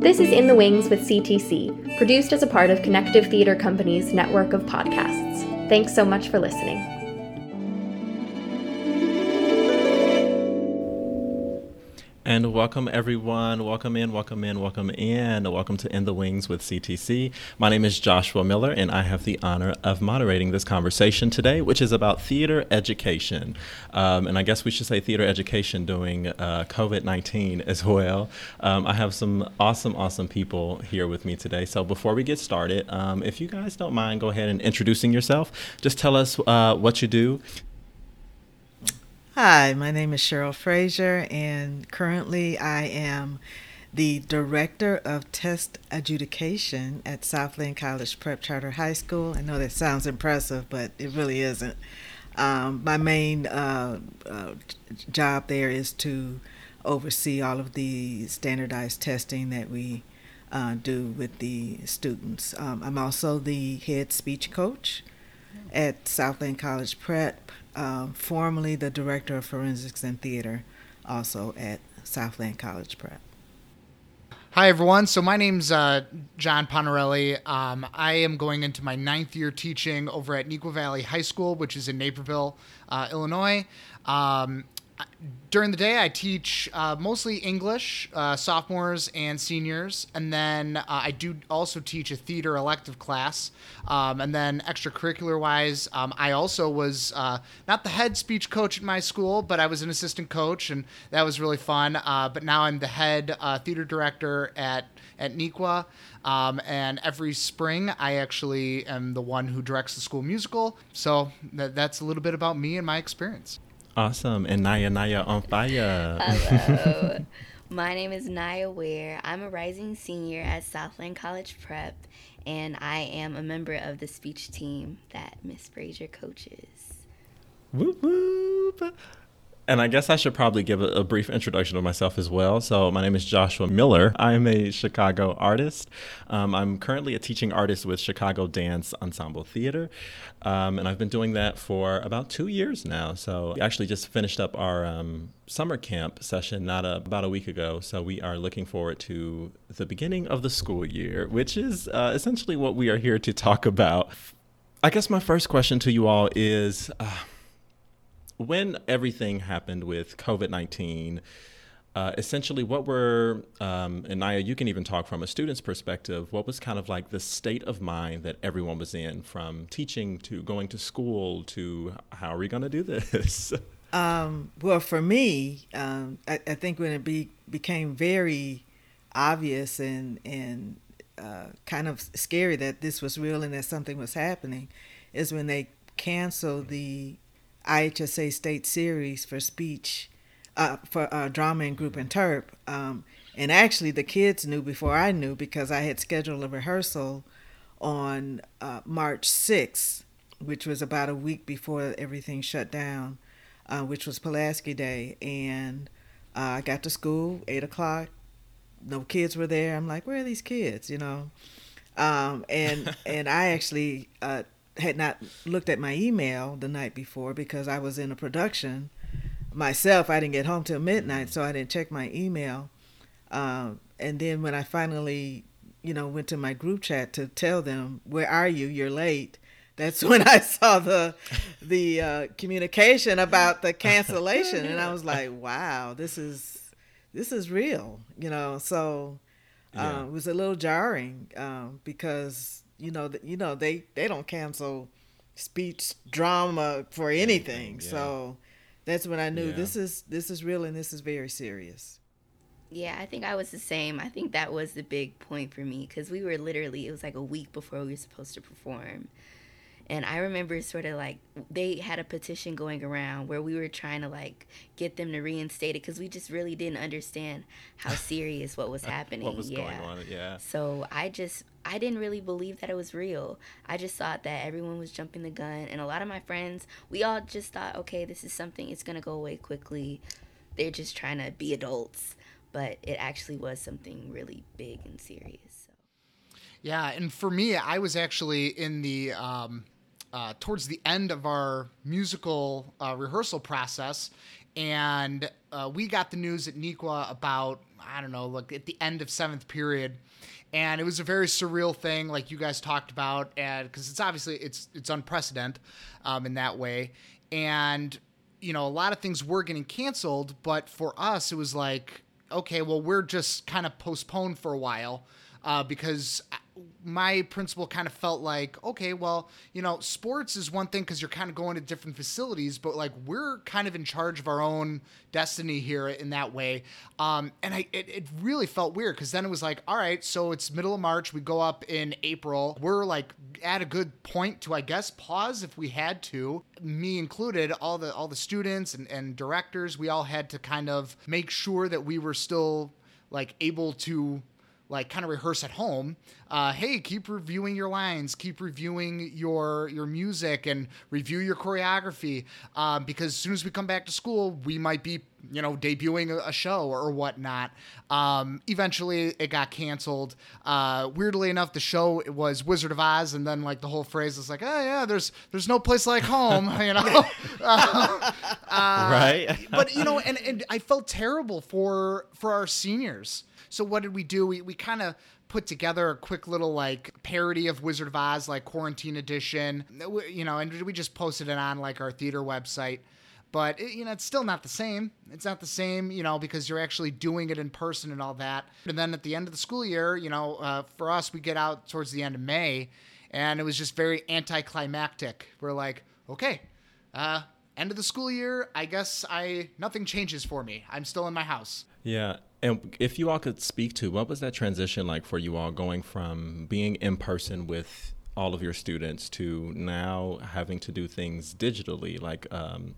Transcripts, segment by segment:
This is In the Wings with CTC, produced as a part of Connective Theater Company's network of podcasts. Thanks so much for listening. And welcome everyone. Welcome in, welcome in, welcome in. Welcome to In the Wings with CTC. My name is Joshua Miller, and I have the honor of moderating this conversation today, which is about theater education. Um, and I guess we should say theater education during uh, COVID 19 as well. Um, I have some awesome, awesome people here with me today. So before we get started, um, if you guys don't mind, go ahead and introducing yourself. Just tell us uh, what you do Hi, my name is Cheryl Frazier, and currently I am the Director of Test Adjudication at Southland College Prep Charter High School. I know that sounds impressive, but it really isn't. Um, my main uh, uh, job there is to oversee all of the standardized testing that we uh, do with the students. Um, I'm also the head speech coach at Southland College Prep um, formerly the director of forensics and theater, also at Southland College Prep. Hi, everyone. So, my name's uh, John Pontarelli. Um, I am going into my ninth year teaching over at Neuqua Valley High School, which is in Naperville, uh, Illinois. Um, during the day, I teach uh, mostly English, uh, sophomores and seniors, and then uh, I do also teach a theater elective class. Um, and then extracurricular wise, um, I also was uh, not the head speech coach at my school, but I was an assistant coach, and that was really fun. Uh, but now I'm the head uh, theater director at at Neuqua. Um, and every spring, I actually am the one who directs the school musical. So that, that's a little bit about me and my experience. Awesome. And Nyah Nyah on fire. Hello. My name is Nyah Ware. I'm a rising senior at Southland College Prep, and I am a member of the speech team that Miss Frazier coaches. Whoop whoop. And I guess I should probably give a, a, brief introduction of myself as well. So, my name is Joshua Miller. I'm a Chicago artist. Um, I'm currently a teaching artist with Chicago Danz Ensemble Theater. Um, and I've been doing that for about two years now. So, we actually just finished up our um, summer camp session not a, about a week ago. So, we are looking forward to the beginning of the school year, which is uh, essentially what we are here to talk about. I guess my first question to you all is. Uh, when everything happened with COVID 19, uh, essentially what were, um, and Nyah, you can even talk from a student's perspective, what was kind of like the state of mind that everyone was in from teaching to going to school to how are we going to do this? Um, well, for me, um, I, I, think when it be, became very obvious and, and uh, kind of scary that this was real and that something was happening is when they canceled the IHSA state series for speech, uh, for uh, drama and group interp. Um, and actually, the kids knew before I knew because I had scheduled a rehearsal on uh, March 6th, which was about a week before everything shut down, uh, which was Pulaski Day. And uh, I got to school, 8 o'clock. No kids were there. I'm like, where are these kids? You know? Um, and and I actually uh, had not looked at my email the night before because I was in a production myself. I didn't get home till midnight, so I didn't check my email. Um, and then when I finally, you know, went to my group chat to tell them, "Where are you? You're late." That's when I saw the the uh, communication about the cancellation, and I was like, "Wow, this is this is real," you know. So uh, yeah. it was a little jarring um, because you know, you know they they don't cancel speech drama for anything. Yeah. So that's when I knew yeah. this is this is real and this is very serious. Yeah, I think I was the same. I think that was the big point for me because we were literally it was like a week before we were supposed to perform, and I remember sort of like they had a petition going around where we were trying to like get them to reinstate it because we just really didn't understand how serious what was happening. what was yeah. going on? Yeah. So I just I didn't really believe that it was real. I just thought that everyone was jumping the gun, and a lot of my friends, we all just thought, okay, this is something. It's gonna go away quickly. They're just trying to be adults, but it actually was something really big and serious. So. Yeah, and for me, I was actually in the. Um, uh, towards the end of our musical uh, rehearsal process, and uh, we got the news at Neuqua about I don't know, like at the end of seventh period, and it was a very surreal thing, like you guys talked about, and because it's obviously it's it's unprecedented um, in that way, and you know a lot of things were getting canceled, but for us it was like, okay, well we're just kind of postponed for a while uh, because my principal kind of felt like, okay, well, you know, sports is one thing because you're kind of going to different facilities, but like we're kind of in charge of our own destiny here in that way. Um, and I, it, it really felt weird because then it was like, all right, so it's middle of March, we go up in April, we're like at a good point to, I guess, pause if we had to. Me included, all the all the students and, and directors, we all had to kind of make sure that we were still like able to like kind of rehearse at home. Uh, hey, keep reviewing your lines, keep reviewing your your music, and review your choreography. Um, because as soon as we come back to school, we might be you know debuting a, a show or whatnot. Um, eventually, it got canceled. Uh, weirdly enough, the show was Wizard of Oz, and then like the whole phrase is like, oh yeah, there's there's no place like home, you know. uh, right. but you know, and and I felt terrible for for our seniors so what did we do? We we kind of put together a quick little like parody of Wizard of Oz, like quarantine edition, you know, and we just posted it on like our theater website. But it, you know, it's still not the same. It's not the same, you know, because you're actually doing it in person and all that. And then at the end of the school year, you know, uh, for us, we get out towards the end of May, and it was just very anticlimactic. We're like, okay, uh, end of the school year. I guess I nothing changes for me. I'm still in my house. Yeah, and if you all could speak to what was that transition like for you all going from being in person with all of your students to now having to do things digitally like um,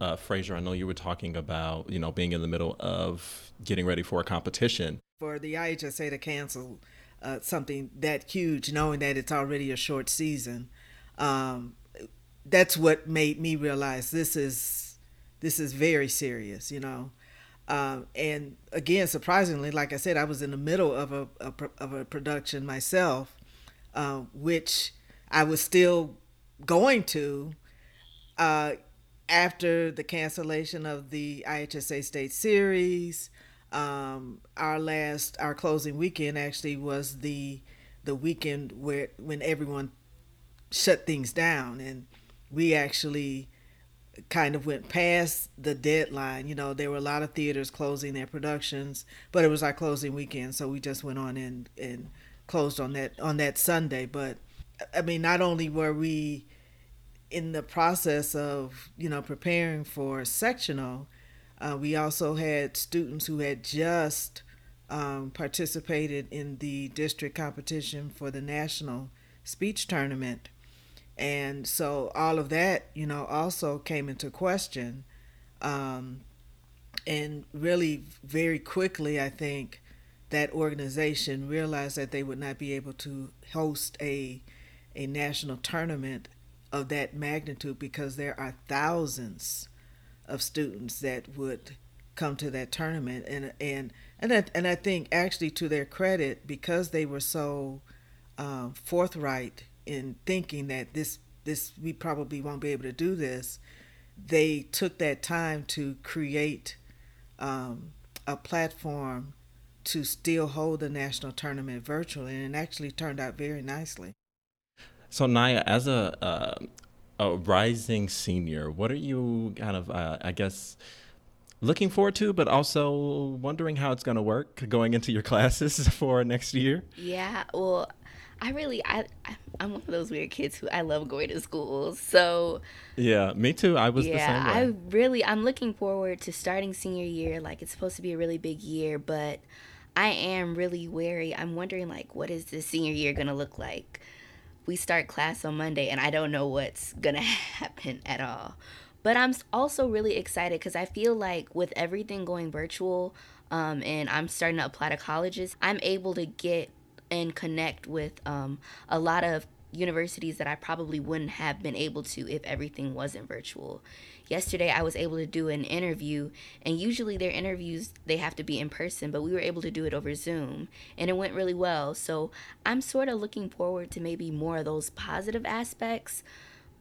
uh, Frazier, I know you were talking about, you know, being in the middle of getting ready for a competition. For the IHSA to cancel uh, something that huge, knowing that it's already a short season, um, that's what made me realize this is this is very serious, you know. Um, and again, surprisingly, like I said, I was in the middle of a, a of a production myself, uh, which I was still going to uh, after the cancellation of the IHSA State Series. Um, our last, our closing weekend actually was the the weekend where when everyone shut things down, and we actually kind of went past the deadline. You know, there were a lot of theaters closing their productions, but it was our closing weekend, so we just went on and and closed on that on that Sunday. But I mean, not only were we in the process of you know preparing for sectional, uh, we also had students who had just um, participated in the district competition for the national speech tournament and so all of that, you know, also came into question. Um, and really, very quickly, I think that organization realized that they would not be able to host a a national tournament of that magnitude because there are thousands of students that would come to that tournament and and and I, and I think actually to their credit because they were so um, forthright in thinking that this this we probably won't be able to do this, they took that time to create um, a platform to still hold the national tournament virtually, and it actually turned out very nicely. So Nyah, as a uh, a rising senior, what are you kind of, uh, I guess, looking forward to, but also wondering how it's going to work going into your classes for next year? Yeah, well, I really I I'm one of those weird kids who I love going to school. So Yeah, me too. I was yeah, the same way. I really I'm looking forward to starting senior year. Like it's supposed to be a really big year, but I am really wary. I'm wondering like what is this senior year gonna look like? We start class on Monday and I don't know what's gonna happen at all. But I'm also really excited because I feel like with everything going virtual, um, and I'm starting to apply to colleges, I'm able to get and connect with um, a lot of universities that I probably wouldn't have been able to if everything wasn't virtual. Yesterday I was able to do an interview and usually their interviews they have to be in person, but we were able to do it over Zoom and it went really well. So I'm sort of looking forward to maybe more of those positive aspects,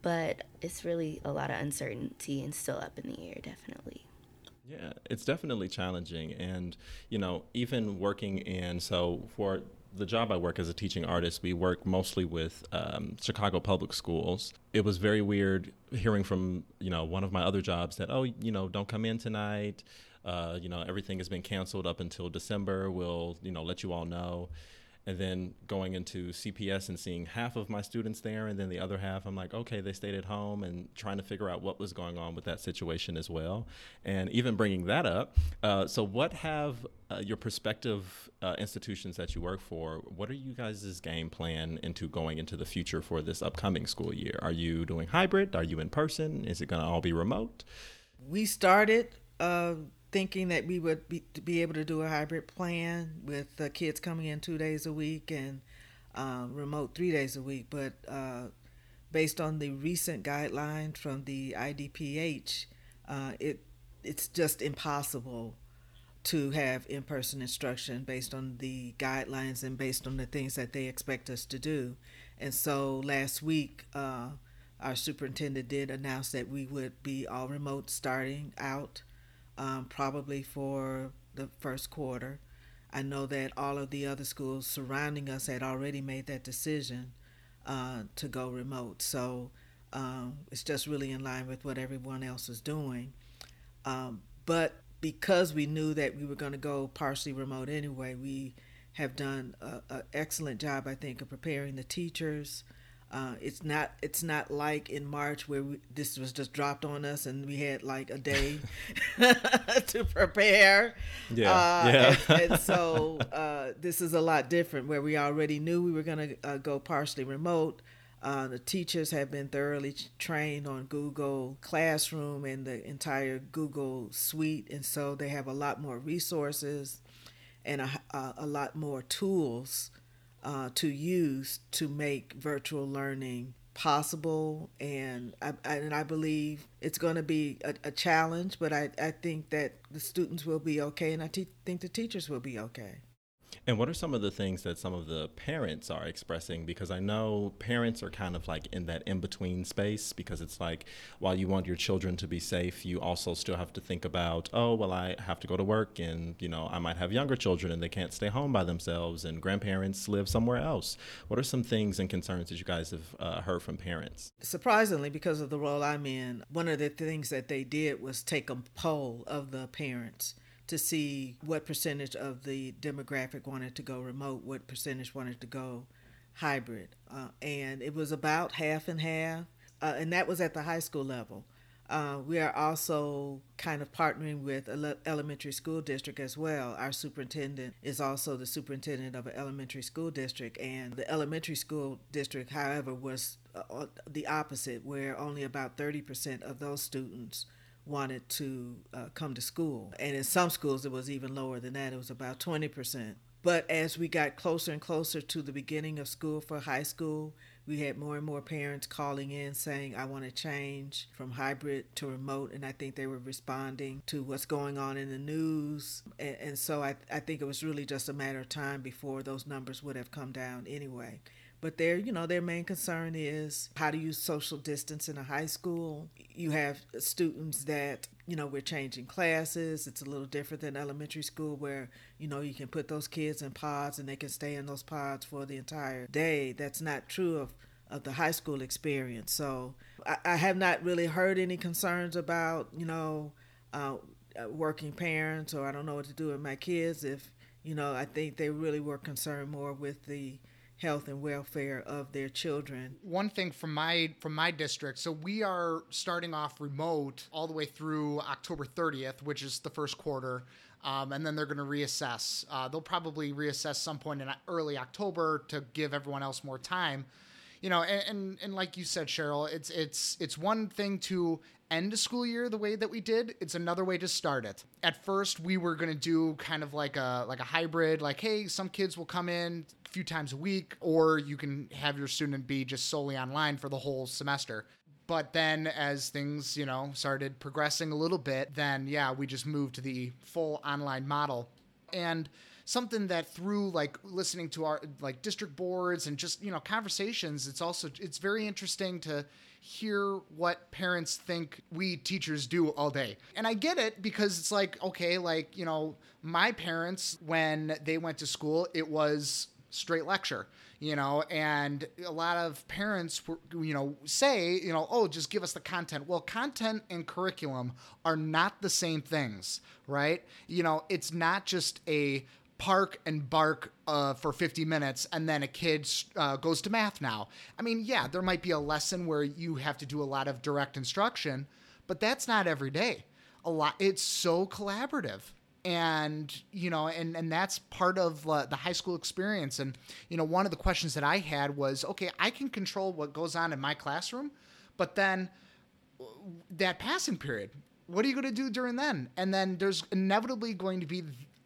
but it's really a lot of uncertainty and still up in the air definitely. Yeah, it's definitely challenging. And, you know, even working in, so for the job I work as a teaching artist, we work mostly with um, Chicago public schools. It was very weird hearing from, you know, one of my other jobs that, oh, you know, don't come in tonight. Uh, you know, everything has been canceled up until December. We'll, you know, let you all know and then going into CPS and seeing half of my students there, and then the other half, I'm like, okay, they stayed at home, and trying to figure out what was going on with that situation as well, and even bringing that up. Uh, so, what have uh, your prospective uh, institutions that you work for? What are you guys' game plan into going into the future for this upcoming school year? Are you doing hybrid? Are you in person? Is it going to all be remote? We started uh, thinking that we would be, be able to do a hybrid plan with the kids coming in two days a week and uh, remote three days a week. But uh, based on the recent guidelines from the IDPH, uh, it it's just impossible to have in-person instruction based on the guidelines and based on the things that they expect us to do. And so last week, uh, our superintendent did announce that we would be all remote starting out um, probably for the first quarter. I know that all of the other schools surrounding us had already made that decision uh, to go remote. So um, it's just really in line with what everyone else is doing. Um, but because we knew that we were going to go partially remote anyway, we have done an excellent job, I think, of preparing the teachers uh, it's not it's not like in March where we, this was just dropped on us and we had like a day to prepare. Yeah, uh, yeah. and, and, so uh, this is a lot different where we already knew we were going to uh, go partially remote. Uh, the teachers have been thoroughly trained on Google Classroom and the entire Google suite, and so they have a lot more resources and a, a, a lot more tools uh, to use to make virtual learning possible and I, and I believe it's going to be a, a, challenge but I, I think that the students will be okay and I te- think the teachers will be okay. And what are some of the things that some of the parents are expressing? Because I know parents are kind of like in that in between space because it's like while you want your children to be safe, you also still have to think about, oh, well, I have to go to work and, you know, I might have younger children and they can't stay home by themselves and grandparents live somewhere else. What are some things and concerns that you guys have uh, heard from parents? Surprisingly, because of the role I'm in, one of the things that they did was take a poll of the parents to see what percentage of the demographic wanted to go remote, what percentage wanted to go hybrid. Uh, and it was about half and half, uh, and that was at the high school level. Uh, we are also kind of partnering with an elementary school district as well. Our superintendent is also the superintendent of an elementary school district, and the elementary school district, however, was uh, the opposite, where only about 30% of those students wanted to uh, come to school. And in some schools, it was even lower than that. It was about 20%. But as we got closer and closer to the beginning of school for high school, we had more and more parents calling in saying, I want to change from hybrid to remote. And I think they were responding to what's going on in the news. And, and so I, I think it was really just a matter of time before those numbers would have come down anyway. But their, you know, their main concern is how to use social distance in a high school. You have students that, you know, we're changing classes. It's a little different than elementary school where, you know, you can put those kids in pods and they can stay in those pods for the entire day. That's not true of of the high school experience. So I, I have not really heard any concerns about, you know, uh, working parents or I don't know what to do with my kids. If, you know, I think they really were concerned more with the health and welfare of their children. One thing from my from my district, so we are starting off remote all the way through October 30th, which is the first quarter, um, and then they're going to reassess. Uh, they'll probably reassess some point in early October to give everyone else more time you know, and, and, and like you said, Cheryl, it's it's it's one thing to end a school year the way that we did. It's another way to start it. At first, we were gonna do kind of like a like a hybrid, like hey, some kids will come in a few times a week, or you can have your student be just solely online for the whole semester. But then, as things you know started progressing a little bit, then yeah, we just moved to the full online model, and something that through like listening to our like district boards and just you know conversations it's also it's very interesting to hear what parents think we teachers do all day. And i get it because it's like okay like you know my parents when they went to school it was straight lecture you know and a lot of parents were you know say you know oh just give us the content. Well content and curriculum are not the same things right? You know it's not just a park and bark uh, for 50 minutes and then a kid uh, goes to math now. I mean yeah there might be a lesson where you have to do a lot of direct instruction but that's not every day. A lot it's so collaborative. And you know and and that's part of uh, the high school experience. And you know one of the questions that i had was okay i can control what goes on in my classroom but then that passing period what are you going to do during then? And then there's inevitably going to be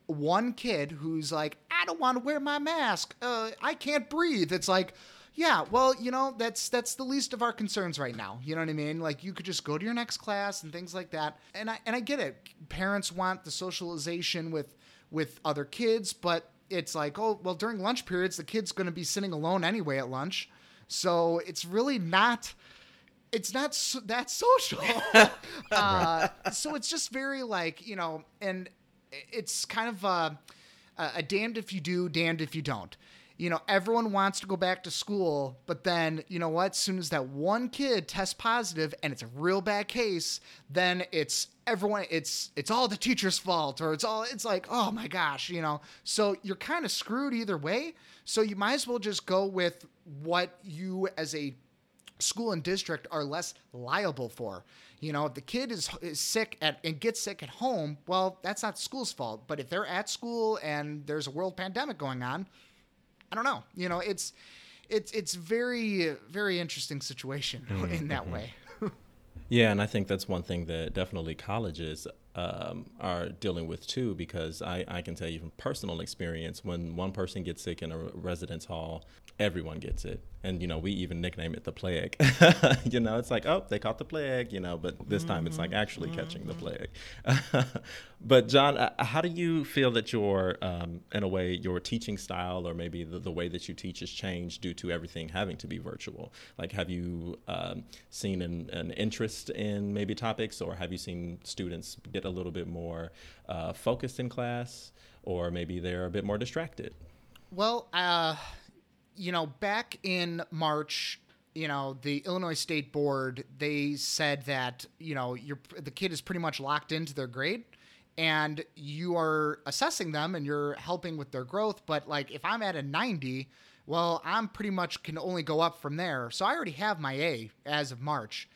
one kid who's like i don't want to wear my mask uh, i can't breathe it's like yeah, well, you know, that's that's the least of our concerns right now. You know what I mean? Like you could just go to your next class and things like that. And I and I get it. Parents want the socialization with with other kids, but it's like, oh, well, during lunch periods, the kid's going to be sitting alone anyway at lunch. So it's really not it's not so, that social. uh, so it's just very like you know, and it's kind of uh, a damned if you do, damned if you don't you know, everyone wants to go back to school, but then, you know what? As soon as that one kid tests positive and it's a real bad case, then it's everyone it's it's all the teacher's fault or it's all it's like, oh my gosh, you know. So you're kind of screwed either way. So you might as well just go with what you as a school and district are less liable for. You know, if the kid is, is sick at, and gets sick at home, well, that's not school's fault. But if they're at school and there's a world pandemic going on, I don't know. You know, it's it's it's very very interesting situation mm-hmm. in that way. yeah, and I think that's one thing that definitely colleges um, are dealing with too, because I, I can tell you from personal experience, when one person gets sick in a residence hall, everyone gets it. And, you know, we even nickname it the plague. you know, it's like, oh, they caught the plague, you know, but this time it's like actually catching the plague. but, John, uh, how do you feel that your, um, in a way, your teaching style or maybe the, the way that you teach has changed due to everything having to be virtual? Like, have you um, seen an, an interest in maybe topics or have you seen students get a little bit more uh, focused in class or maybe they're a bit more distracted? Well, uh, you know, back in March, you know, the Illinois State Board, they said that, you know, the kid is pretty much locked into their grade and you are assessing them and you're helping with their growth. But like if I'm at a 90, well, I'm pretty much can only go up from there. So I already have my A as of March.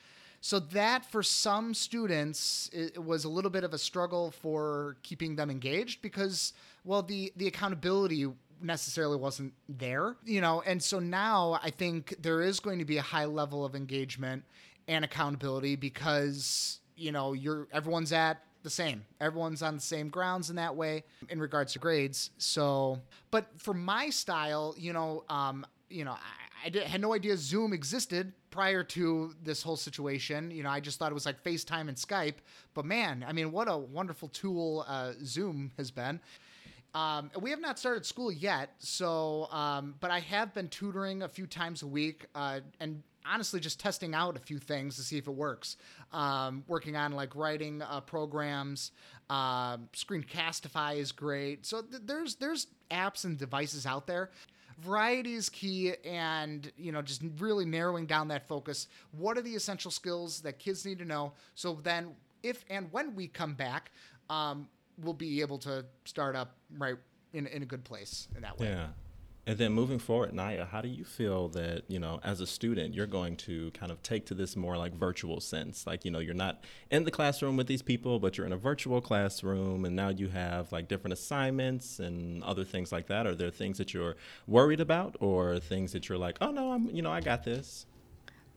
So that for some students it was a little bit of a struggle for keeping them engaged because well the the accountability necessarily wasn't there, you know. And so now I think there is going to be a high level of engagement and accountability because you know you're everyone's at the same. Everyone's on the same grounds in that way in regards to grades. So, but for my style, you know, um, you know, I, I did, had no idea Zoom existed prior to this whole situation. You know, I just thought it was like FaceTime and Skype. But man, I mean, what a wonderful tool uh, Zoom has been. Um, we have not started school yet, so um, but I have been tutoring a few times a week, uh, and honestly just testing out a few things to see if it works. Um, working on like writing uh, programs. Uh, Screencastify is great. So th- there's there's apps and devices out there. Variety is key, and you know just really narrowing down that focus. What are the essential skills that kids need to know? So then, if and when we come back. Um, we'll be able to start up right in, in a good place in that way. Yeah. And then moving forward, Nyah, how do you feel that, you know, as a student, you're going to kind of take to this more like virtual sense? Like, you know, you're not in the classroom with these people, but you're in a virtual classroom and now you have like different assignments and other things like that. Are there things that you're worried about or things that you're like, oh no, I'm, you know, I got this?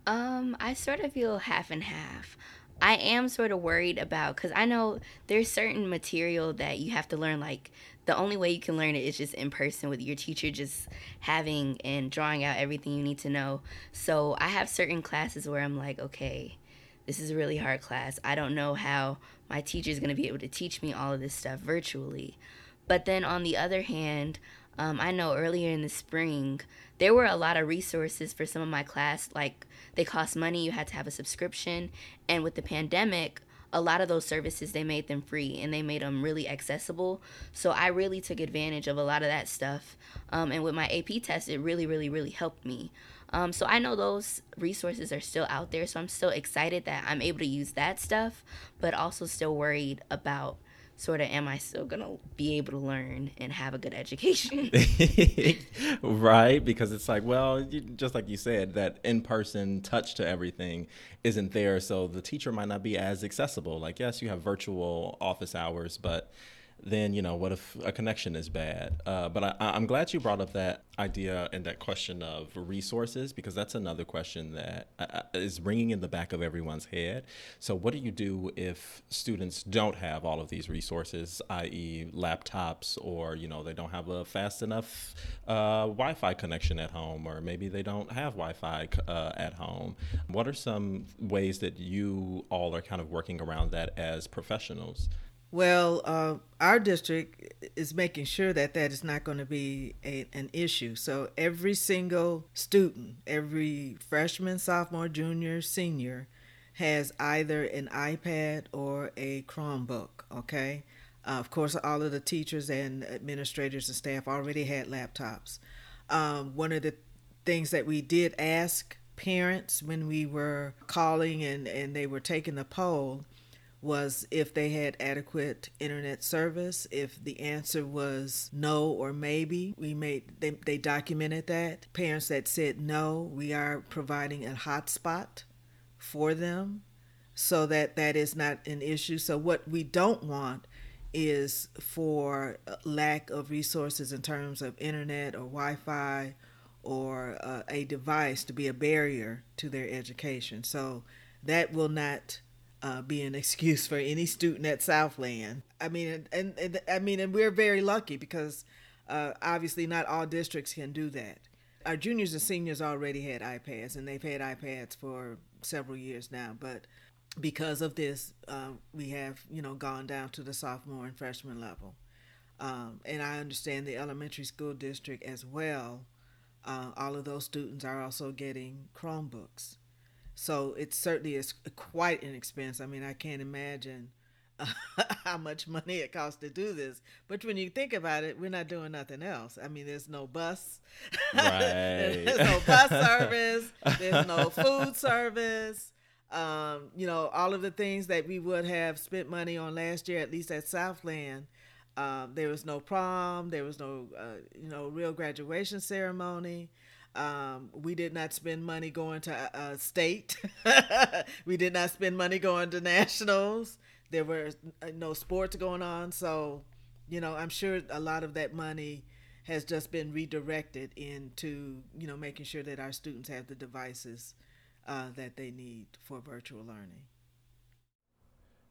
Um, I sort of feel half and half. I am sort of worried about because I know there's certain material that you have to learn. Like the only way you can learn it is just in person with your teacher, just having and drawing out everything you need to know. So I have certain classes where I'm like, okay, this is a really hard class. I don't know how my teacher is going to be able to teach me all of this stuff virtually. But then on the other hand, um, I know earlier in the spring, there were a lot of resources for some of my class. Like they cost money, you had to have a subscription. And with the pandemic, a lot of those services they made them free and they made them really accessible. So i really took advantage of a lot of that stuff um, and with my ap test it really really really helped me. Um, so i know those resources are still out there so i'm still excited that i'm able to use that stuff but also still worried about sort of am I still gonna be able to learn and have a good education? right, because it's like, well, just like you said, that in person touch to everything isn't there, so the teacher might not be as accessible. Like, yes, you have virtual office hours, but then you know what if a connection is bad? Uh, but I, am glad you brought up that idea and that question of resources because that's another question that uh, uh, is ringing in the back of everyone's head. So what do you do if students don't have all of these resources i.e laptops or you know they don't have a fast enough uh, wi-fi connection at home or maybe they don't have wi-fi uh, at home? What are some ways that you all are kind of working around that as professionals well, uh, our district is making sure that that is not going to be a, an issue. So every single student, every freshman, sophomore, junior, senior, has either an iPad or a Chromebook. Okay. Uh, of course, all of the teachers and administrators and staff already had laptops. Um, one of the things that we did ask parents when we were calling and, and they were taking the poll was if they had adequate internet service. If the answer was no or maybe, we made they, they documented that. Parents that said no, we are providing a hotspot for them so that that is not an issue. So what we don't want is for lack of resources in terms of internet or Wi-Fi or uh, a device to be a barrier to their education. So that will not uh, be an excuse for any student at Southland. I mean, and, and I mean, and we're very lucky because uh, obviously not all districts can do that. Our juniors and seniors already had iPads, and they've had iPads for several years now. But because of this, uh, we have you know gone down to the sophomore and freshman level. Um, and I understand the elementary school district as well. Uh, all of those students are also getting Chromebooks. So it certainly is quite an expense. I mean, I can't imagine uh, how much money it costs to do this. But when you think about it, we're not doing nothing else. I mean, there's no bus, right. there's no bus service, there's no food service. Um, you know, all of the things that we would have spent money on last year, at least at Southland. Um, there was no prom. There was no, uh, you know, real graduation ceremony. Um, we did not spend money going to a, a state. we did not spend money going to nationals. There were uh, no sports going on. So, you know, I'm sure a lot of that money has just been redirected into, you know, making sure that our students have the devices uh, that they need for virtual learning.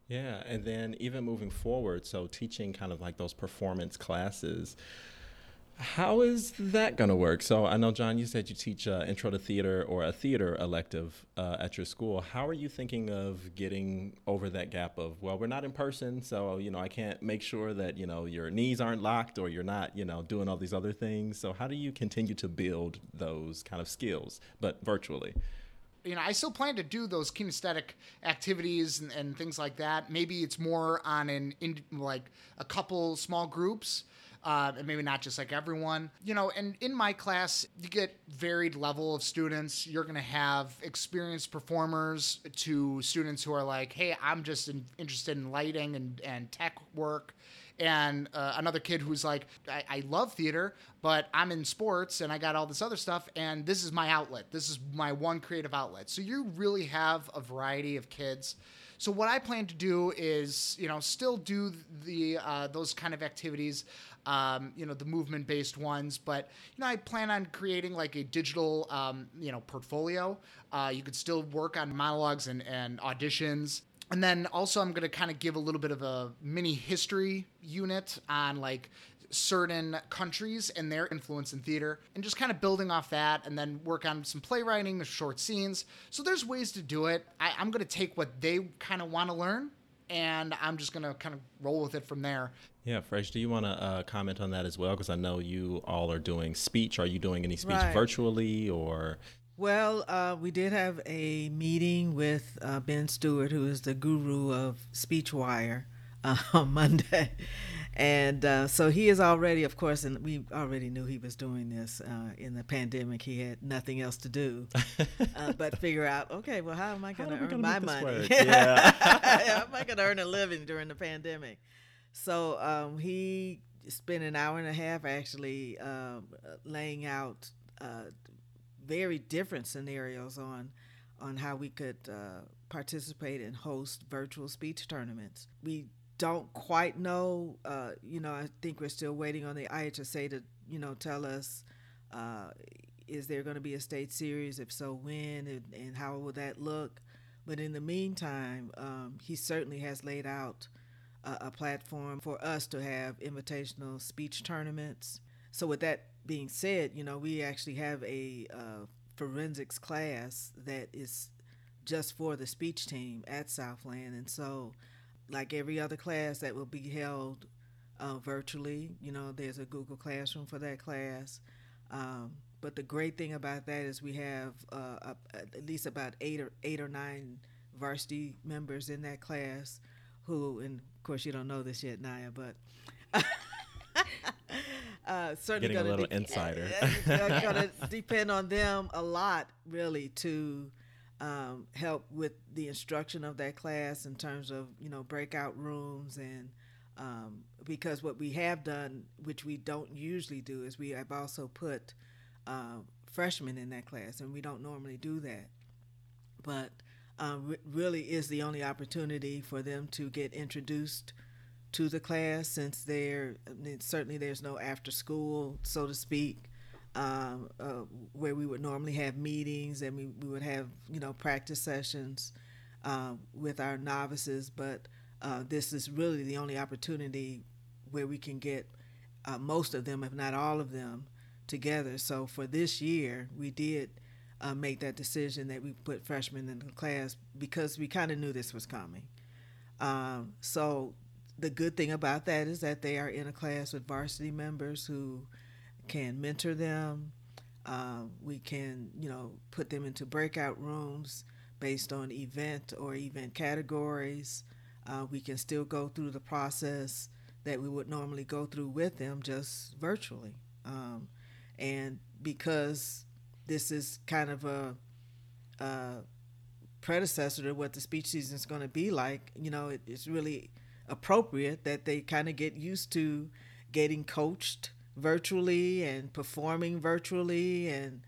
Yeah, and then even moving forward, so teaching kind of like those performance classes. How is that going to work? So I know, John, you said you teach uh, intro to theater or a theater elective uh, at your school. How are you thinking of getting over that gap of, well, we're not in person, so, you know, I can't make sure that, you know, your knees aren't locked or you're not, you know, doing all these other things. So how do you continue to build those kind of skills, but virtually? you know, I still plan to do those kinesthetic activities and, and things like that. Maybe it's more on an in like a couple small groups uh, and maybe not just like everyone. You know, and in my class, you get varied level of students. You're going to have experienced performers to students who are like, hey, I'm just in, interested in lighting and, and tech work. And uh, another kid who's like, I, I love theater, but I'm in sports and I got all this other stuff, and this is my outlet. This is my one creative outlet. So you really have a variety of kids. So what I plan to do is, you know, still do the uh, those kind of activities um, you know, the movement based ones. But, you know, I plan on creating like a digital, um, you know, portfolio. Uh, you could still work on monologues and, and auditions. And then also, I'm going to kind of give a little bit of a mini history unit on like certain countries and their influence in theater and just kind of building off that and then work on some playwriting short scenes so there's ways to do it I, am going to take what they kind of want to learn and I'm just going to kind of roll with it from there. Yeah, Fresh, do you want to uh, comment on that as well? Because I know you all are doing speech. Are you doing any speech Right. virtually or? Well, uh, we did have a meeting with uh, Ben Stewart, who is the guru of SpeechWire, uh, on Monday. And uh, so he is already, of course, and we already knew he was doing this uh, in the pandemic. He had nothing else to do uh, but figure out, okay, well, how am I going to earn my money? Yeah. how am I going to earn a living during the pandemic? So um, he spent an hour and a half actually um, laying out uh, very different scenarios on on how we could uh, participate and host virtual speech tournaments. We don't quite know. Uh, you know, I think we're still waiting on the IHSA to you know tell us. Uh, is there going to be a state series? If so, when and, and how will that look? But in the meantime, um, he certainly has laid out a, a platform for us to have invitational speech tournaments. So, with that being said, you know, we actually have a uh, forensics class that is just for the speech team at Southland. And so, like every other class that will be held uh, virtually, you know, there's a Google Classroom for that class. Um, but the great thing about that is we have uh, a, at least about eight or eight or nine varsity members in that class who, and of course you don't know this yet, Nyah, but uh, certainly Getting a little de- insider. going to depend on them a lot, really, to um, help with the instruction of that class in terms of you know breakout rooms and um, because what we have done, which we don't usually do, is we have also put uh, freshmen in that class, and we don't normally do that. But um, re- really is the only opportunity for them to get introduced to the class since there I mean, certainly there's no after school, so to speak, um, uh, where we would normally have meetings and we, we would have you know practice sessions uh, with our novices, but uh, this is really the only opportunity where we can get uh, most of them, if not all of them, together. So for this year, we did uh, make that decision that we put freshmen in the class because we kind of knew this was coming. Um, so the good thing about that is that they are in a class with varsity members who can mentor them. Uh, we can, you know, put them into breakout rooms based on event or event categories. Uh, we can still go through the process that we would normally go through with them just virtually. Um, and because this is kind of a, a predecessor to what the speech season is going to be like, you know, it, it's really appropriate that they kind of get used to getting coached virtually and performing virtually and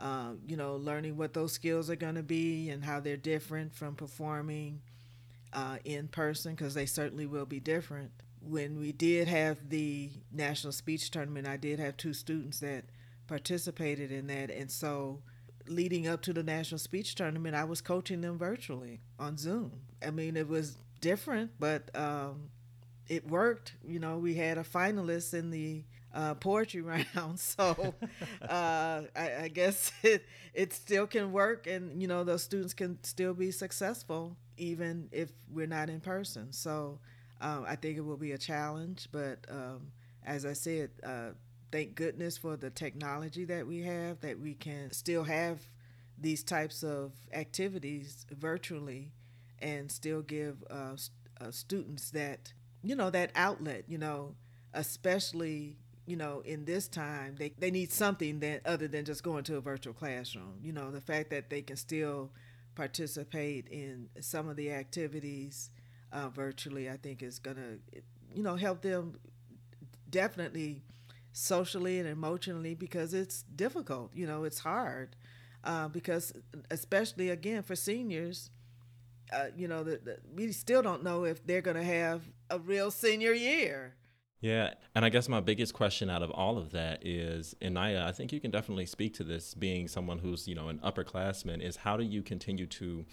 uh, you know learning what those skills are going to be and how they're different from performing uh, in person because they certainly will be different. When we did have the national speech tournament i did have two students that participated in that. And so leading up to the national speech tournament i was coaching them virtually on zoom. I mean it was different but um, it worked. You know we had a finalist in the uh, poetry round. So uh, I, I guess it, it still can work and you know those students can still be successful even if we're not in person. So um, i think it will be a challenge but um, as i said uh, thank goodness for the technology that we have that we can still have these types of activities virtually and still give uh, uh, students that you know that outlet you know especially you know in this time they, they need something that other than just going to a virtual classroom. You know the fact that they can still participate in some of the activities uh, virtually i think is going to you know help them definitely socially and emotionally because it's difficult you know it's hard uh, because especially again for seniors uh, you know the, the, we still don't know if they're going to have a real senior year Yeah, and I guess my biggest question out of all of that is, Anaya, I think you can definitely speak to this, being someone who's you know an upperclassman, is how do you continue to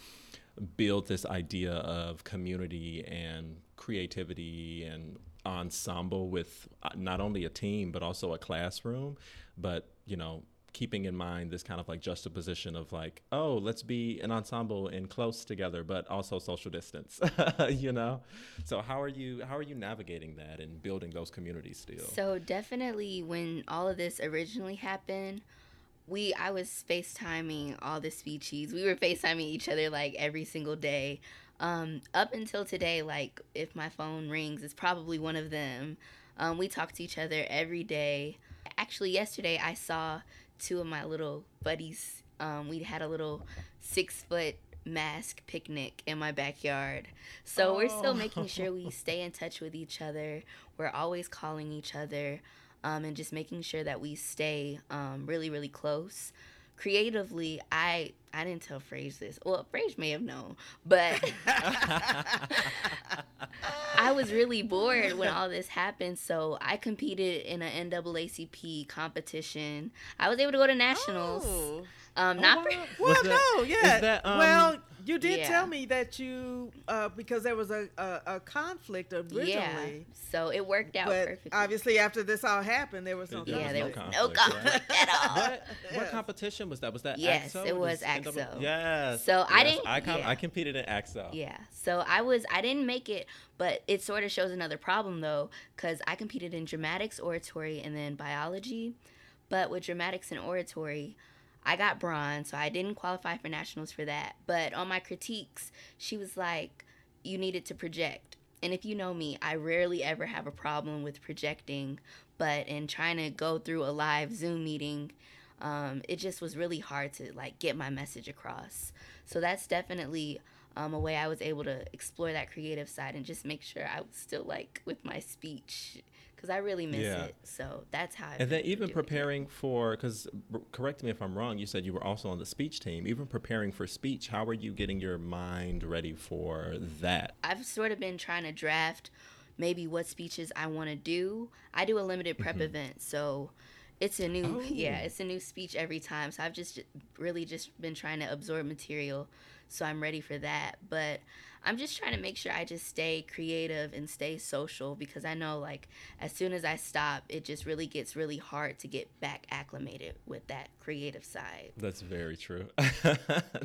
build this idea of community and creativity and ensemble with uh, not only a team but also a classroom, but you know keeping in mind this kind of like juxtaposition of like, oh, let's be an ensemble and close together, but also social distance, you know? So how are you how are you navigating that and building those communities still? So definitely when all of this originally happened, we I was FaceTiming all the speeches. We were FaceTiming each other like every single day. Um, up until today, like if my phone rings, it's probably one of them. Um, we talk to each other every day. Actually, yesterday I saw two of my little buddies. Um, we had a little six foot mask picnic in my backyard. So oh. we're still making sure we stay in touch with each other. We're always calling each other um, and just making sure that we stay um, really, really close. Creatively, I I didn't tell Frazier this. Well, Frazier may have known, but I was really bored when all this happened. So I competed in an NAACP competition. I was able to go to nationals. Oh. Um, oh, not wow. for, well, that, no, yeah. That, um, well, you did yeah. tell me that you uh, because there was a, a, a, conflict originally. Yeah. So it worked out but perfectly. Obviously, after this all happened, there was no yeah, conflict. there was no conflict, no conflict right? at all. What, what competition was that? Was that yes? ACT-SO it was ACT-SO. Yes. So yes. I didn't. I, com- yeah. I competed in ACT-SO. Yeah. So I was. I didn't make it, but it sort of shows another problem though, because I competed in dramatics, oratory, and then biology. But with dramatics and oratory, I got bronze, so I didn't qualify for nationals for that. But on my critiques, she was like, you needed to project. And if you know me, I rarely ever have a problem with projecting, but in trying to go through a live Zoom meeting, um, it just was really hard to like get my message across. So that's definitely um, a way I was able to explore that creative side and just make sure I was still like with my speech because I really miss yeah. it. So that's how. I and then even preparing it. for, because correct me if I'm wrong, you said you were also on the speech team. Even preparing for speech, how are you getting your mind ready for that? I've sort of been trying to draft maybe what speeches I want to do. I do a limited prep mm-hmm. event, so it's a new oh. yeah it's a new speech every time so i've just really just been trying to absorb material so i'm ready for that but i'm just trying to make sure i just stay creative and stay social because i know like as soon as i stop it just really gets really hard to get back acclimated with that creative side. That's very true.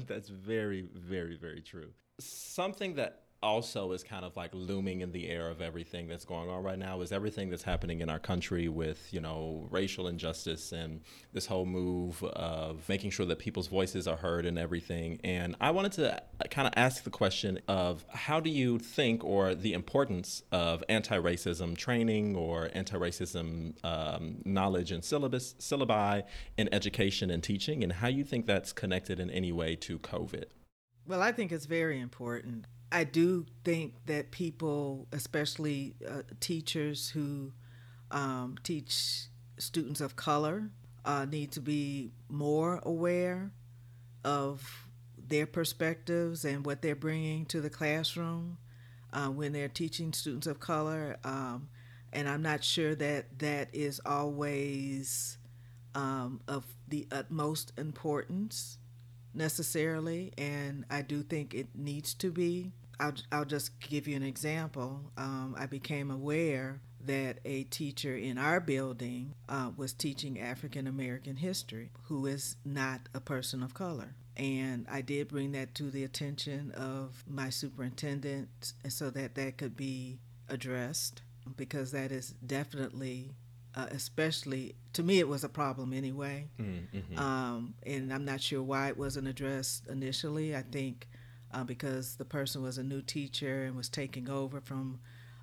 That's very very very true. Something that also is kind of like looming in the air of everything that's going on right now is everything that's happening in our country with you know racial injustice and this whole move of making sure that people's voices are heard and everything and i wanted to kind of ask the question of how do you think or the importance of anti-racism training or anti-racism um, knowledge and syllabus syllabi in education and teaching and how you think that's connected in any way to covid well, I think it's very important. I do think that people, especially uh, teachers who um, teach students of color, uh, need to be more aware of their perspectives and what they're bringing to the classroom uh, when they're teaching students of color. Um, and I'm not sure that that is always um, of the utmost importance necessarily, and I do think it needs to be. I'll, I'll just give you an example. Um, I became aware that a teacher in our building uh, was teaching African American history who is not a person of color. And I did bring that to the attention of my superintendent so that that could be addressed because that is definitely uh, especially to me it was a problem anyway mm-hmm. um, and i'm not sure why it wasn't addressed initially i think uh, because the person was a new teacher and was taking over from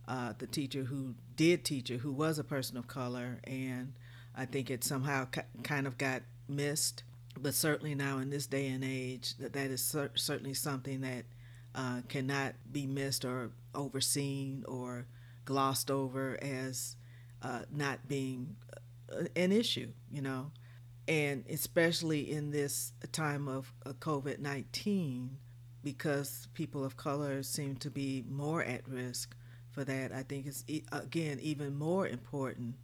uh, the teacher who did teach it who was a person of color and i think it somehow ca- kind of got missed but certainly now in this day and age that that is cer- certainly something that uh, cannot be missed or overseen or glossed over as uh, not being uh, an issue, you know. And especially in this time of COVID 19, because people of color seem to be more at risk for that, I think it's, again, even more important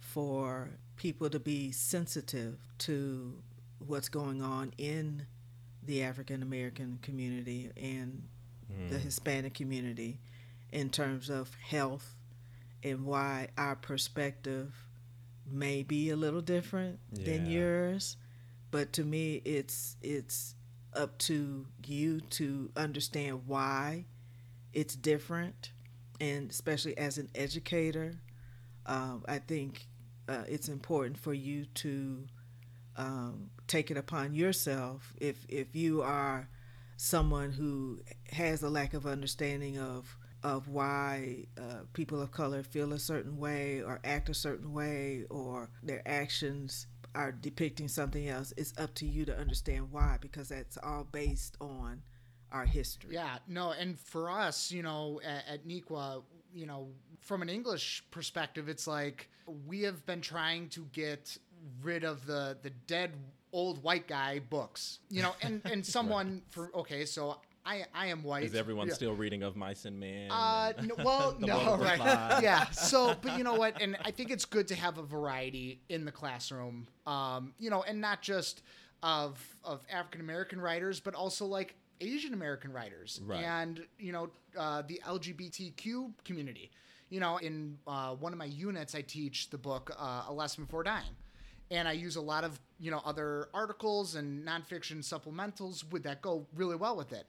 for people to be sensitive to what's going on in the African American community and mm. the Hispanic community in terms of health and why our perspective may be a little different than yours, but to me, it's it's up to you to understand why it's different, and especially as an educator, um, I think uh, it's important for you to um, take it upon yourself. If if you are someone who has a lack of understanding of of why uh, people of color feel a certain way or act a certain way or their actions are depicting something else it's up to you to understand why because that's all based on our history. Yeah, no, and for us, you know, at, at Neuqua, you know, from an English perspective, it's like we have been trying to get rid of the the dead old white guy books, you know, and and someone for okay, so I I am white. Is everyone Yeah. still reading of Mice and Men? Uh, no, well, no, Lord of the right? Yeah. So, but you know what? And I think it's good to have a variety in the classroom. Um, you know, and not just of of African American writers, but also like Asian American writers Right. and you know uh, the LGBTQ community. You know, in uh, one of my units, I teach the book uh, "A Lesson Before Dying." And I use a lot of you know other articles and nonfiction supplementals with that go really well with it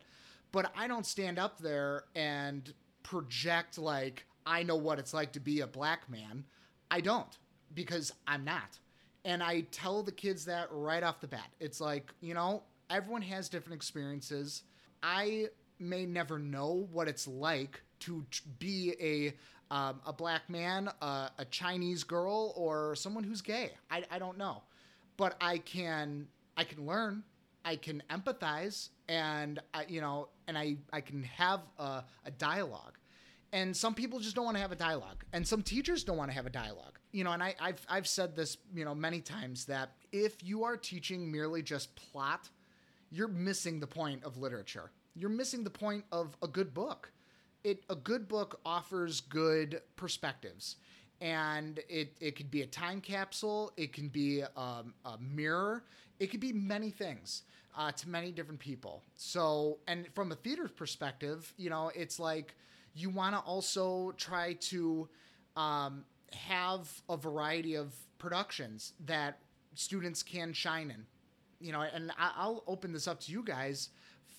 but I don't stand up there and project like I know what it's like to be a black man. I don't because I'm not. And I tell the kids that right off the bat. It's like, you know, everyone has different experiences. I may never know what it's like to be a um, a black man, uh, a Chinese girl, or someone who's gay. I, I don't know, but I can I can learn. I can empathize and I, you know, and I, I can have a, a dialogue. And some people just don't want to have a dialogue, and some teachers don't want to have a dialogue. You know, and I, I've I've said this, you know, many times that if you are teaching merely just plot, you're missing the point of literature. You're missing the point of a good book. It a good book offers good perspectives, and it it could be a time capsule. It can be um, a mirror. It could be many things uh, to many different people. So, and from a theater perspective, you know, it's like you want to also try to um, have a variety of productions that students can shine in you know, and I'll open this up to you guys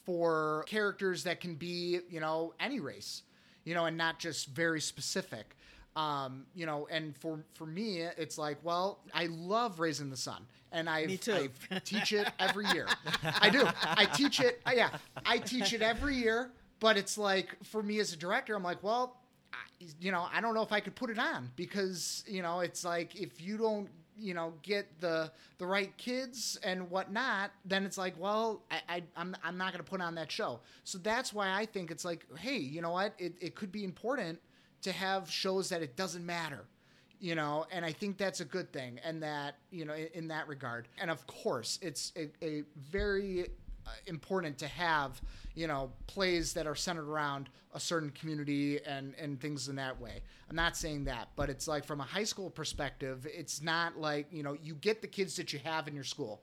for characters that can be, you know, any race, you know, and not just very specific. Um, you know, and for for me, it's like, well, I love Raisin in the Sun, and I Me too. I teach it every year. I do. I teach it. uh, Yeah, I teach it every year. But it's like for me as a director, I'm like, well, I, you know, I don't know if I could put it on because you know, it's like if you don't, you know, get the the right kids and whatnot, then it's like, well, I, I I'm I'm not going to put on that show. So that's why I think it's like, hey, you know what? It it could be important to have shows that it doesn't matter you know and i think that's a good thing and that you know in, in that regard and of course it's a, a very uh, important to have you know plays that are centered around a certain community and and things in that way i'm not saying that but it's like from a high school perspective it's not like you know you get the kids that you have in your school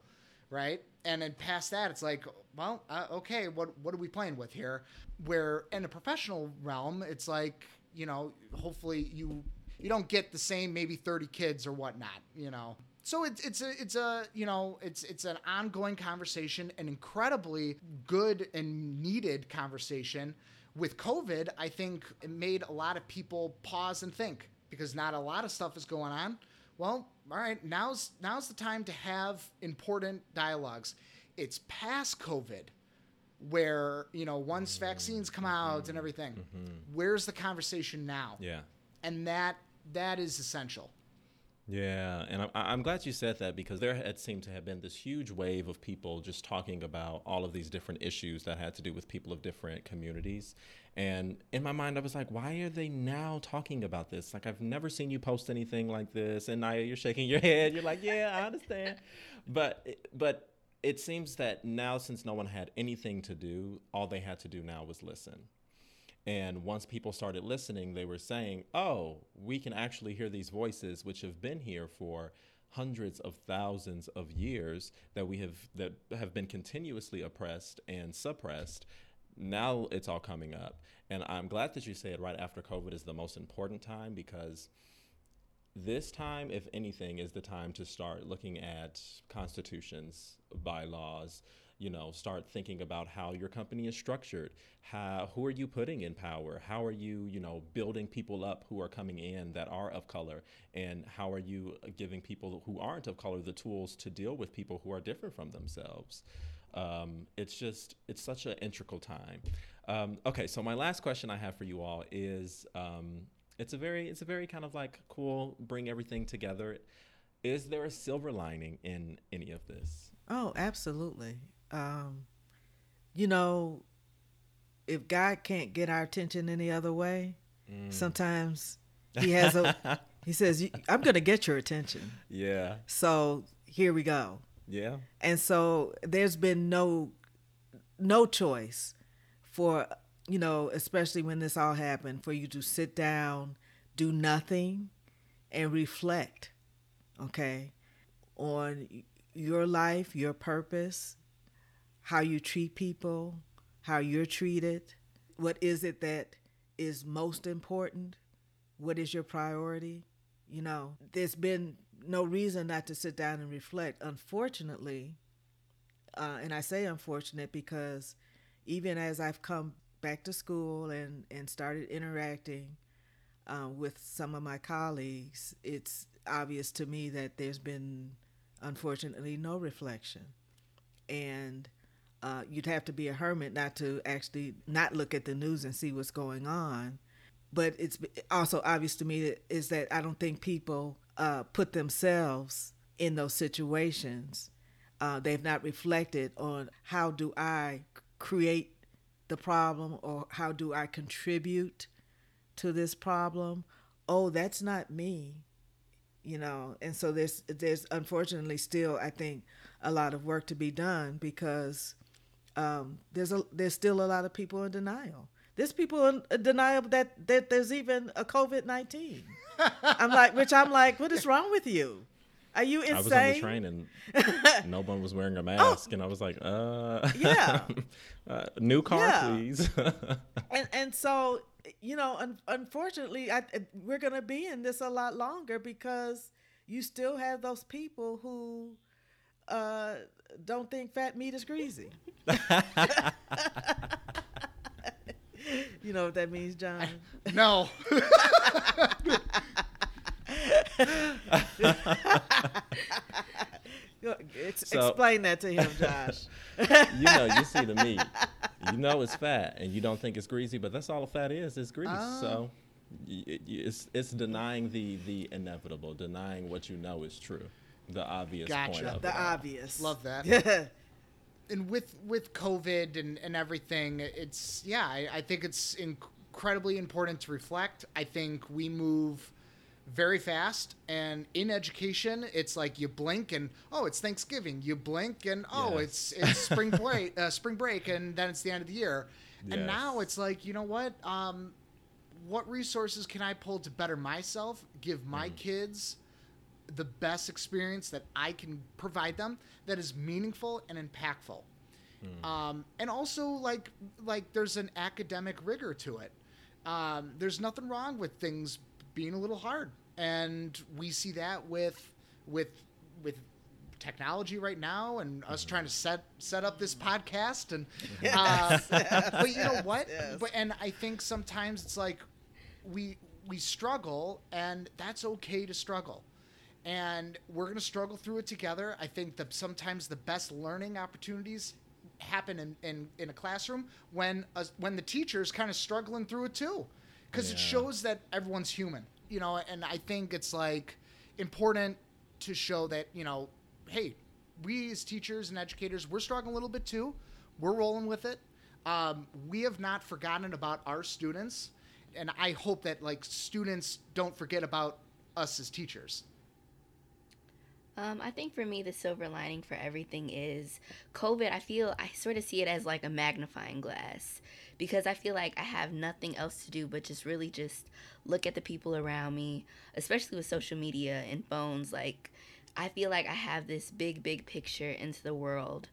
right? And then past that, it's like, well, uh, okay, what what are we playing with here? Where in a professional realm, it's like, you know, hopefully you you don't get the same maybe thirty kids or whatnot, you know. So it's it's a it's a you know it's it's an ongoing conversation, an incredibly good and needed conversation. With COVID, I think it made a lot of people pause and think because not a lot of stuff is going on well, all right, now's now's the time to have important dialogues. It's past COVID where, you know, once vaccines come out and mm-hmm. everything, mm-hmm. where's the conversation now? Yeah. And that that is essential. Yeah, and I'm, I'm glad you said that because there had seemed to have been this huge wave of people just talking about all of these different issues that had to do with people of different communities. And in my mind, I was like, why are they now talking about this? Like, I've never seen you post anything like this. And Nyah, you're shaking your head. You're like, yeah, I understand. but, but it seems that now, since no one had anything to do, all they had to do now was listen. And once people started listening, they were saying, oh, we can actually hear these voices which have been here for hundreds of thousands of years that we have that have been continuously oppressed and suppressed. Now it's all coming up. And I'm glad that you said right after COVID is the most important time because this time, if anything, is the time to start looking at constitutions, bylaws, you know, start thinking about how your company is structured. How, who are you putting in power? How are you, you know, building people up who are coming in that are of color? And how are you giving people who aren't of color the tools to deal with people who are different from themselves? Um, it's just, it's such an integral time. Um, okay, so my last question I have for you all is, um, it's a very it's a very kind of like cool bring everything together. Is there a silver lining in any of this? Oh absolutely. Um, you know if god can't get our attention any other way mm. sometimes he has a he says i'm gonna get your attention. Yeah. So here we go. Yeah. And so there's been no no choice for you know, especially when this all happened, for you to sit down, do nothing, and reflect, okay, on your life, your purpose, how you treat people, how you're treated. What is it that is most important? What is your priority? You know, there's been no reason not to sit down and reflect. Unfortunately, uh, and I say unfortunate because even as I've come back to school and, and started interacting uh, with some of my colleagues, it's obvious to me that there's been, unfortunately, no reflection. And uh, you'd have to be a hermit not to actually not look at the news and see what's going on. But it's also obvious to me that, is that I don't think people uh, put themselves in those situations. Uh, they've not reflected on how do I create the problem or how do I contribute to this problem? Oh, that's not me. You know, and so there's there's unfortunately still I think a lot of work to be done because um, there's a there's still a lot of people in denial. There's people in denial that that there's even a COVID nineteen. I'm like, which I'm like, what is wrong with you? Are you insane? I was on the train and no one was wearing a mask, oh. and I was like, uh, yeah, uh, new car, yeah. please. and and so you know, un- unfortunately, I, we're gonna be in this a lot longer because you still have those people who uh, don't think fat meat is greasy. you know what that means, John? no. Ex- so, explain that to him, Josh. you know, you see the meat. You know it's fat, and you don't think it's greasy, but that's all fat is. It's grease. Oh. So it's it's denying the the inevitable, denying what you know is true, the obvious gotcha. point of the it. obvious. Love that. Yeah. and with with COVID and and everything, it's yeah, I, I think it's incredibly important to reflect. I think we move very fast and in education it's like you blink and oh it's thanksgiving you blink and oh yes. it's it's spring break uh, spring break and then it's the end of the year yes. and now it's like you know what um, what resources can i pull to better myself give my mm. kids the best experience that i can provide them that is meaningful and impactful mm. um, and also like like there's an academic rigor to it um, there's nothing wrong with things being a little hard, and we see that with with with technology right now and us mm-hmm. trying to set set up this podcast. And uh, but you know what? Yes. but and i think sometimes it's like we we struggle and that's okay to struggle. And we're going to struggle through it together. I think that sometimes the best learning opportunities happen in, in, in a classroom when uh, when the teacher's kind of struggling through it too because yeah. it shows that everyone's human, you know. And I think it's like important to show that you know, hey, we as teachers and educators, we're struggling a little bit too. We're rolling with it. Um, we have not forgotten about our students, and I hope that like students don't forget about us as teachers. Um, I think for me, the silver lining for everything is COVID. I feel I sort of see it as like a magnifying glass because I feel like I have nothing else to do but just really just look at the people around me, especially with social media and phones. Like, I feel like I have this big, big picture into the world.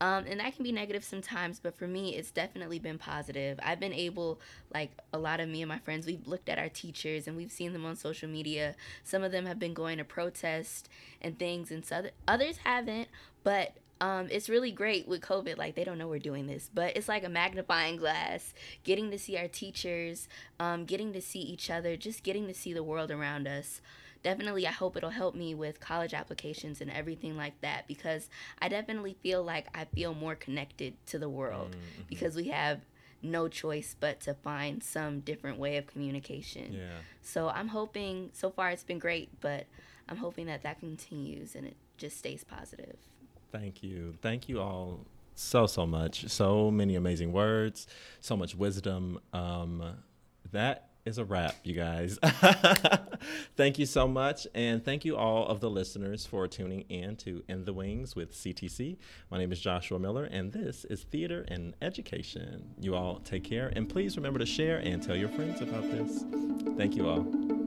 Um, and that can be negative sometimes, but for me, it's definitely been positive. I've been able, like a lot of me and my friends, we've looked at our teachers and we've seen them on social media. Some of them have been going to protest and things, and so others haven't. But um, it's really great with COVID. Like they don't know we're doing this, but it's like a magnifying glass. Getting to see our teachers, um, getting to see each other, just getting to see the world around us. Definitely, I hope it'll help me with college applications and everything like that because I definitely feel like I feel more connected to the world mm-hmm. because we have no choice but to find some different way of communication. Yeah. So I'm hoping. So far, it's been great, but I'm hoping that that continues and it just stays positive. Thank you. Thank you all so, so much. So many amazing words, so much wisdom. Um, that is a wrap, you guys. thank you so much. And thank you all of the listeners for tuning in to In the Wings with CTC. My name is Joshua Miller, and this is Theater and Education. You all take care, and please remember to share and tell your friends about this. Thank you all.